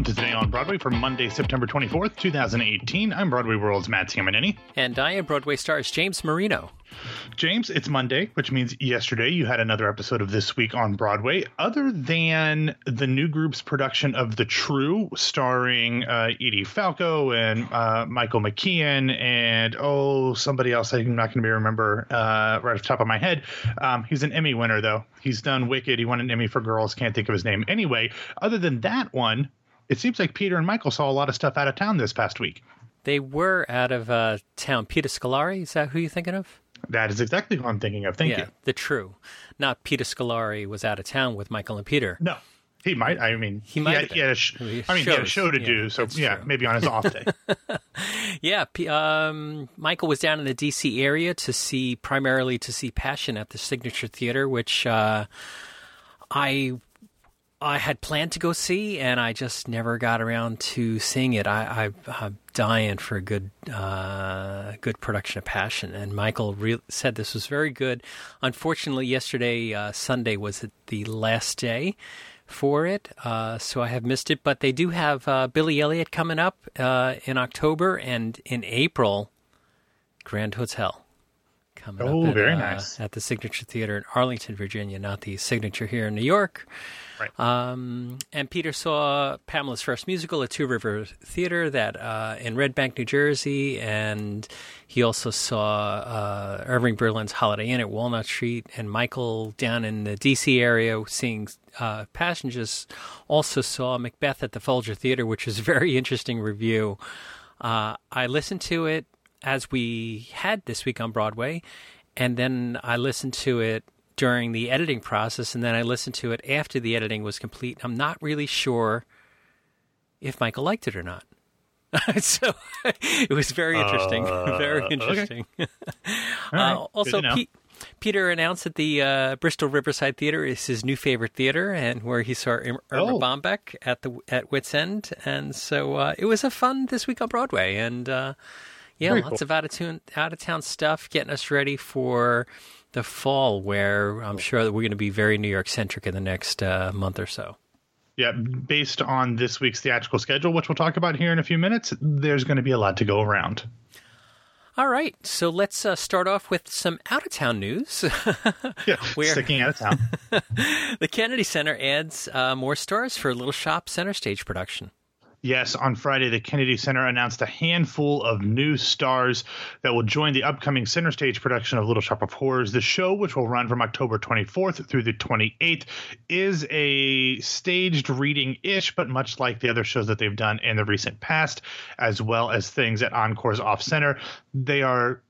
welcome to Today on Broadway for Monday, September 24th, 2018. I'm Broadway World's Matt Tamanini. And I am Broadway stars James Marino. James, it's Monday, which means yesterday you had another episode of This Week on Broadway. Other than the new group's production of The True, starring uh, Edie Falco and uh, Michael McKean and, oh, somebody else I'm not going to be remember uh, right off the top of my head. Um, he's an Emmy winner, though. He's done Wicked. He won an Emmy for Girls. Can't think of his name. Anyway, other than that one, it seems like Peter and Michael saw a lot of stuff out of town this past week. They were out of uh, town. Peter Scolari, is that who you're thinking of? That is exactly who I'm thinking of. Thank yeah, you. The true. Not Peter Scolari was out of town with Michael and Peter. No. He might. I mean, he might. He had, he had a sh- I mean, shows. he had a show to yeah, do. So yeah, true. maybe on his off day. yeah. Um, Michael was down in the D.C. area to see primarily to see Passion at the Signature Theater, which uh, I I had planned to go see, and I just never got around to seeing it. I, am dying for a good, uh, good production of Passion, and Michael re- said this was very good. Unfortunately, yesterday, uh, Sunday, was the last day for it, uh, so I have missed it. But they do have uh, Billy Elliot coming up uh, in October, and in April, Grand Hotel coming oh, up. Very uh, nice at the Signature Theater in Arlington, Virginia, not the Signature here in New York. Right. Um, and Peter saw Pamela's first musical at Two River Theater that uh, in Red Bank, New Jersey, and he also saw uh, Irving Berlin's Holiday Inn at Walnut Street, and Michael down in the D.C. area seeing uh, Passengers also saw Macbeth at the Folger Theater, which was a very interesting review. Uh, I listened to it as we had this week on Broadway, and then I listened to it during the editing process, and then I listened to it after the editing was complete. I'm not really sure if Michael liked it or not. so it was very interesting. Uh, very interesting. Okay. Right. Uh, also, Peter announced that the uh, Bristol Riverside Theater is his new favorite theater, and where he saw Erma oh. Bombeck at the at Wits End, and so uh, it was a fun this week on Broadway, and uh, yeah, very lots cool. of out of tune, out of town stuff, getting us ready for the fall, where I'm sure that we're going to be very New York centric in the next uh, month or so. Yeah, based on this week's theatrical schedule, which we'll talk about here in a few minutes, there's going to be a lot to go around. All right, so let's uh, start off with some out of town news. yeah, where sticking out of town. the Kennedy Center adds uh, more stars for a Little Shop Center Stage production. Yes, on Friday, the Kennedy Center announced a handful of new stars that will join the upcoming center stage production of Little Shop of Horrors. The show, which will run from October 24th through the 28th, is a staged reading ish, but much like the other shows that they've done in the recent past, as well as things at Encore's Off Center. They are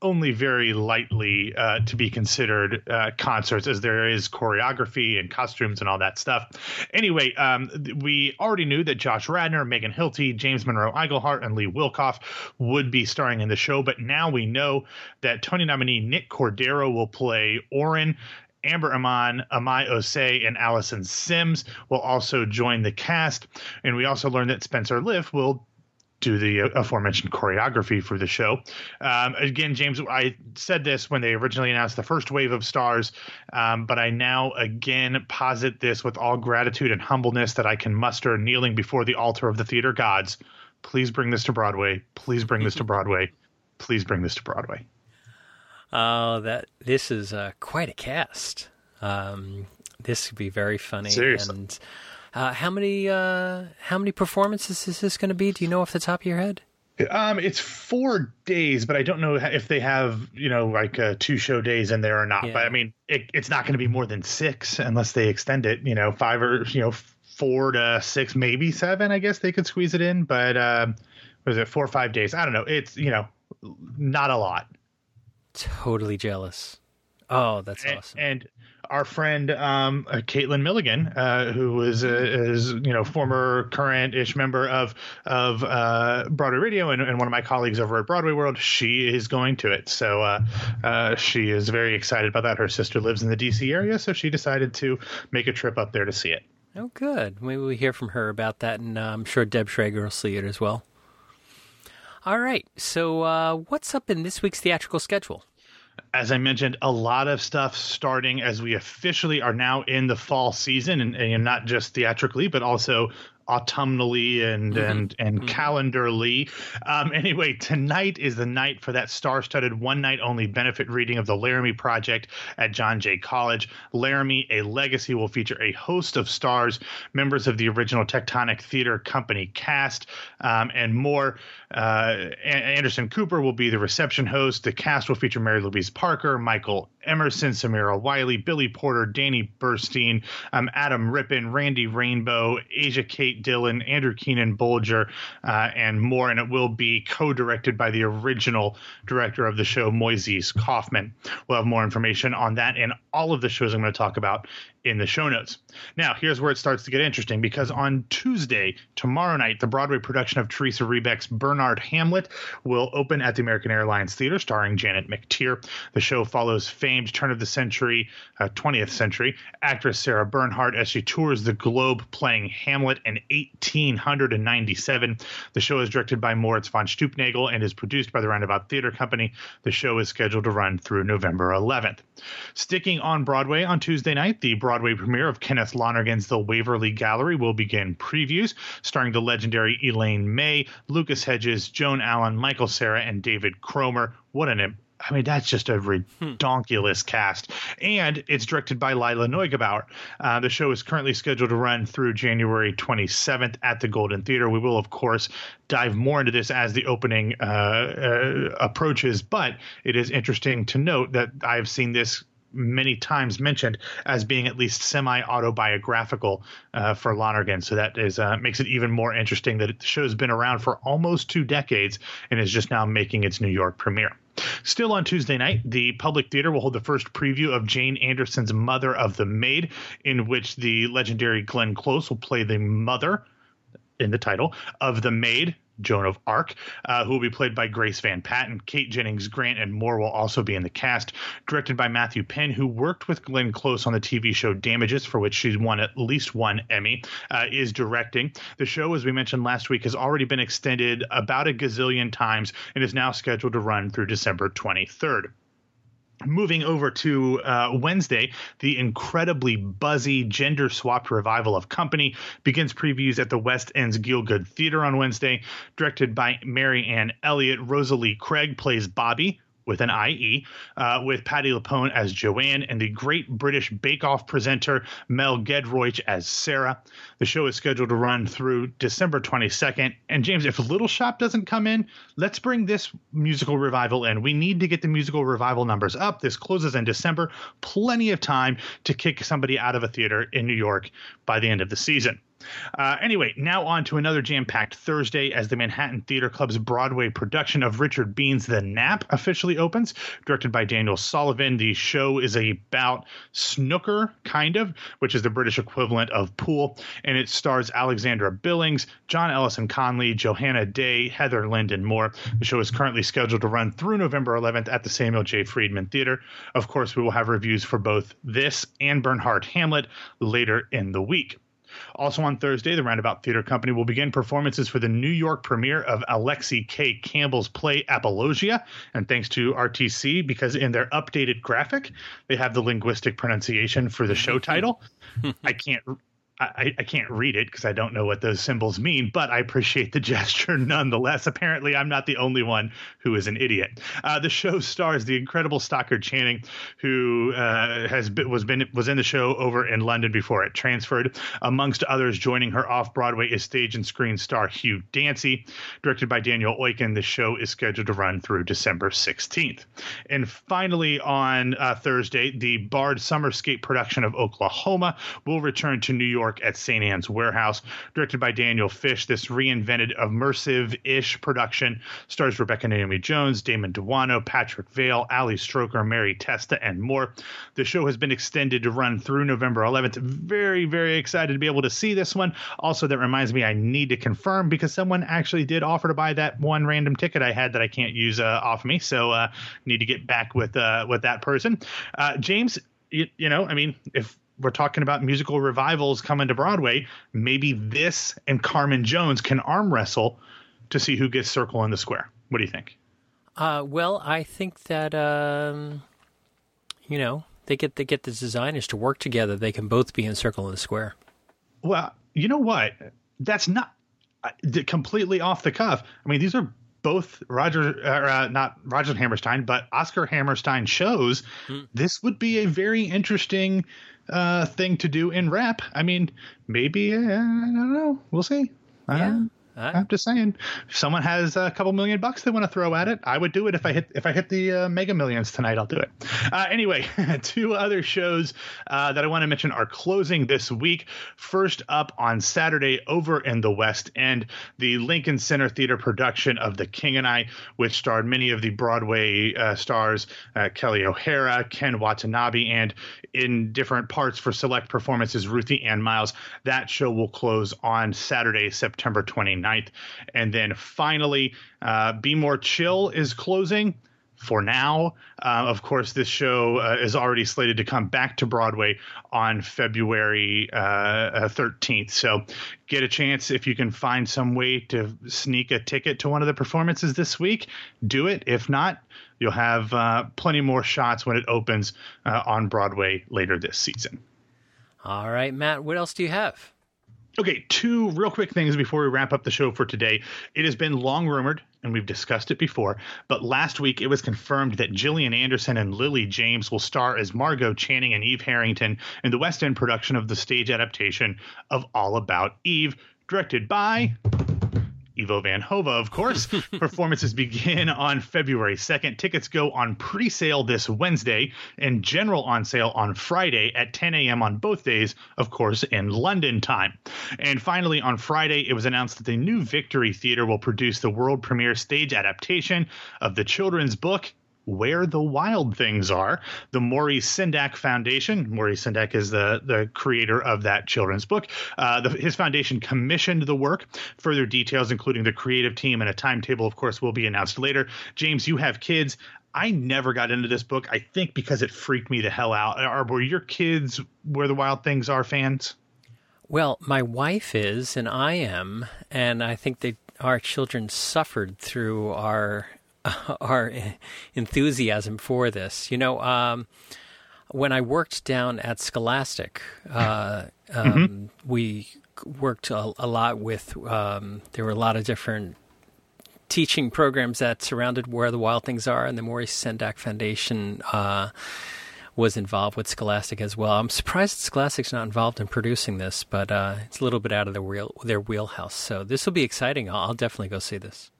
only very lightly uh, to be considered uh, concerts as there is choreography and costumes and all that stuff. Anyway, um, we already knew that Josh Radnor, Megan Hilty, James Monroe Iglehart, and Lee Wilkof would be starring in the show, but now we know that Tony nominee Nick Cordero will play Orin. Amber Iman, Amai Osei, and Allison Semmes will also join the cast. And we also learned that Spencer Liff will do the aforementioned choreography for the show. Um, again, James, I said this when they originally announced the first wave of stars, um, but I now again posit this with all gratitude and humbleness that I can muster, kneeling before the altar of the theater gods. Please bring this to Broadway. Please bring this to Broadway. Please bring this to Broadway. Oh, that this is uh, quite a cast. Um, this could be very funny. Seriously. And, uh, how many uh, how many performances is this going to be? Do you know off the top of your head? Um, it's four days, but I don't know if they have you know like uh, two show days in there or not. Yeah. But I mean, it, it's not going to be more than six unless they extend it. You know, five or you know four to six, maybe seven. I guess they could squeeze it in. But um, was it four or five days? I don't know. It's you know not a lot. Totally jealous. Oh, that's and, awesome. And our friend um, uh, Caitlin Milligan, uh, who is is you know former current ish member of of uh, Broadway Radio and, and, one of my colleagues over at Broadway World, she is going to it. So uh, uh, she is very excited about that. Her sister lives in the D.C. area, so she decided to make a trip up there to see it. Oh, good. Maybe we hear from her about that, and uh, I'm sure Deb Schrager will see it as well. All right. So, what's up in this week's theatrical schedule? As I mentioned, a lot of stuff starting as we officially are now in the fall season, and, and not just theatrically, but also autumnally and mm-hmm. and and mm-hmm. calendarly. Um, anyway, tonight is the night for that star-studded one-night only benefit reading of the Laramie Project at John Jay College. Laramie: A Legacy will feature a host of stars, members of the original Tectonic Theater Company cast, um, and more. Uh, Anderson Cooper will be the reception host. The cast will feature Mary Louise Parker, Michael Emerson, Samira Wiley, Billy Porter, Danny Burstein, um, Adam Rippon, Randy Rainbow, Asia Kate Dillon, Andrew Keenan Bolger, uh, and more. And it will be co directed by the original director of the show, Moises Kaufman. We'll have more information on that and all of the shows I'm going to talk about in the show notes. Now, here's where it starts to get interesting because on Tuesday, tomorrow night, the Broadway production of Teresa Rebeck's Bernhardt Hamlet will open at the American Airlines Theater, starring Janet McTeer. The show follows famed turn of the century, uh, 20th century actress Sarah Bernhardt as she tours the globe playing Hamlet in 1897. The show is directed by Moritz von Stuelpnagel and is produced by the Roundabout Theater Company. The show is scheduled to run through November 11th. Sticking on Broadway on Tuesday night, the Broadway premiere of Kenneth Lonergan's The Waverly Gallery will begin previews, starring the legendary Elaine May, Lucas Hedges, Joan Allen, Michael Cera, and David Cromer. What an I mean, that's just a ridiculous hmm. cast. And it's directed by Lila Neugebauer. Uh, the show is currently scheduled to run through January 27th at the Golden Theater. We will, of course, dive more into this as the opening uh, uh, approaches, but it is interesting to note that I've seen this many times mentioned as being at least semi autobiographical uh, for Lonergan. So that is uh, makes it even more interesting that the show has been around for almost two decades and is just now making its New York premiere. Still on Tuesday night, the Public Theater will hold the first preview of Jane Anderson's Mother of the Maid, in which the legendary Glenn Close will play the mother in the title of the maid Joan of Arc, uh, who will be played by Grace Van Patten. Kate Jennings Grant and more will also be in the cast. Directed by Matthew Penn, who worked with Glenn Close on the TV show Damages, for which she's won at least one Emmy, uh, is directing. The show, as we mentioned last week, has already been extended about a gazillion times and is now scheduled to run through December 23rd. Moving over to uh, Wednesday, the incredibly buzzy gender swapped revival of Company begins previews at the West End's Gielgud Theater on Wednesday. Directed by Marianne Elliott, Rosalie Craig plays Bobby, with an IE, uh, with Patti LuPone as Joanne and the great British Bake Off presenter Mel Giedroyc as Sarah. The show is scheduled to run through December 22nd. And James, if Little Shop doesn't come in, let's bring this musical revival in. We need to get the musical revival numbers up. This closes in December. Plenty of time to kick somebody out of a theater in New York by the end of the season. Uh, anyway, now on to another jam packed Thursday as the Manhattan Theater Club's Broadway production of Richard Bean's The Nap officially opens. Directed by Daniel Sullivan, the show is about snooker, kind of, which is the British equivalent of pool, and it stars Alexandra Billings, John Ellison Conlee, Johanna Day, Heather Lind, and more. The show is currently scheduled to run through November 11th at the Samuel J. Friedman Theater. Of course, we will have reviews for both this and Bernhardt Hamlet later in the week. Also on Thursday, the Roundabout Theater Company will begin performances for the New York premiere of Alexi Kaye Campbell's play Apologia. And thanks to RTC, because in their updated graphic, they have the linguistic pronunciation for the show title. I can't I, I, can't read it because I don't know what those symbols mean, but I appreciate the gesture nonetheless. Apparently, I'm not the only one who is an idiot. Uh, the show stars the incredible Stockard Channing, who uh, has been, was been was in the show over in London before it transferred. Amongst others, joining her off Broadway is stage and screen star Hugh Dancy. Directed by Daniel Aukin, the show is scheduled to run through December 16th. And finally, on uh, Thursday, the Bard Summerscape production of Oklahoma will return to New York at St. Ann's Warehouse. Directed by Daniel Fish, this reinvented immersive ish production stars Rebecca Naomi Jones, Damon Daunno, Patrick Vaill, Ali Stroker, Mary Testa, and more. The show has been extended to run through November 11th. Very, very excited to be able to see this one. Also, that reminds me, I need to confirm because someone actually did offer to buy that one random ticket I had that I can't use uh, off me. So, uh, need to get back with uh, with that person. Uh, James, you, you know, I mean, if we're talking about musical revivals coming to Broadway, maybe this and Carmen Jones can arm wrestle to see who gets circle in the square. What do you think? Uh, well, I think that um, you know they get they get the designers to work together. They can both be in circle in the square. Well, you know what? that's not uh, completely off the cuff. I mean, these are both Roger, uh, not Roger Hammerstein, but Oscar Hammerstein shows. Mm. This would be a very interesting uh, thing to do in rap. I mean, maybe uh, I don't know. We'll see. Yeah. Uh, I'm just saying, if someone has a couple million bucks they want to throw at it, I would do it. If I hit if I hit the uh, Mega Millions tonight, I'll do it. Uh, anyway, two other shows uh, that I want to mention are closing this week. First up on Saturday, over in the West End, the Lincoln Center Theater production of The King and I, which starred many of the Broadway uh, stars, uh, Kelli O'Hara, Ken Watanabe, and in different parts for select performances, Ruthie Ann Miles. That show will close on Saturday, September 29th. 29th. And then finally, uh, Be More Chill is closing for now. Uh, of course, this show uh, is already slated to come back to Broadway on February uh, 13th. So get a chance if you can find some way to sneak a ticket to one of the performances this week, do it. If not, you'll have uh, plenty more shots when it opens uh, on Broadway later this season. All right, Matt, what else do you have? Okay, two real quick things before we wrap up the show for today. It has been long rumored, and we've discussed it before, but last week it was confirmed that Gillian Anderson and Lily James will star as Margot Channing and Eve Harrington in the West End production of the stage adaptation of All About Eve, directed by Ivo Van Hove, of course. Performances begin on February 2nd. Tickets go on pre sale this Wednesday and general on sale on Friday at 10 a.m. on both days, of course, in London time. And finally, on Friday, it was announced that the new Victory Theater will produce the world premiere stage adaptation of the children's book where the Wild Things Are. The Maurice Sendak Foundation, Maurice Sendak is the, the creator of that children's book. Uh, the, his foundation commissioned the work. Further details, including the creative team and a timetable, of course, will be announced later. James, you have kids. I never got into this book, I think because it freaked me the hell out. Are, were your kids Where the Wild Things Are fans? Well, my wife is, and I am, and I think that our children suffered through our our enthusiasm for this. You know, um, when I worked down at Scholastic, uh, um, mm-hmm. we worked a, a lot with. Um, there were a lot of different teaching programs that surrounded where the wild things are, and the Maurice Sendak Foundation. Uh, was involved with Scholastic as well. I'm surprised Scholastic's not involved in producing this, but uh, it's a little bit out of their wheel, their wheelhouse. So this will be exciting. I'll, I'll definitely go see this.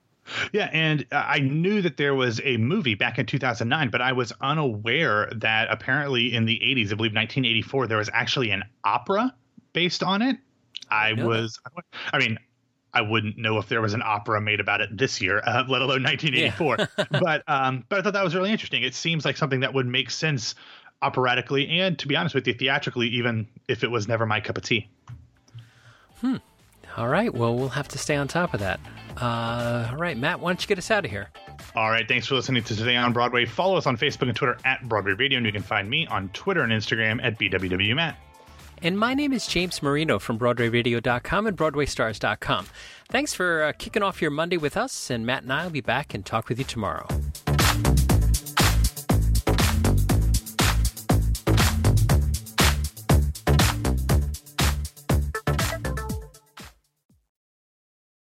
Yeah, and I knew that there was a movie back in 2009, but I was unaware that apparently in the 80s, I believe 1984, there was actually an opera based on it. I, I was, that. I mean, I wouldn't know if there was an opera made about it this year, uh, let alone 1984. Yeah. but um, but I thought that was really interesting. It seems like something that would make sense operatically, and to be honest with you, theatrically, even if it was never my cup of tea. Hmm. All right. Well, we'll have to stay on top of that. Uh, all right, Matt, why don't you get us out of here? All right, thanks for listening to Today on Broadway. Follow us on Facebook and Twitter at Broadway Radio, and you can find me on Twitter and Instagram at BWWMatt. And my name is James Marino from BroadwayRadio.com and BroadwayStars.com. Thanks for uh, kicking off your Monday with us, and Matt and I will be back and talk with you tomorrow.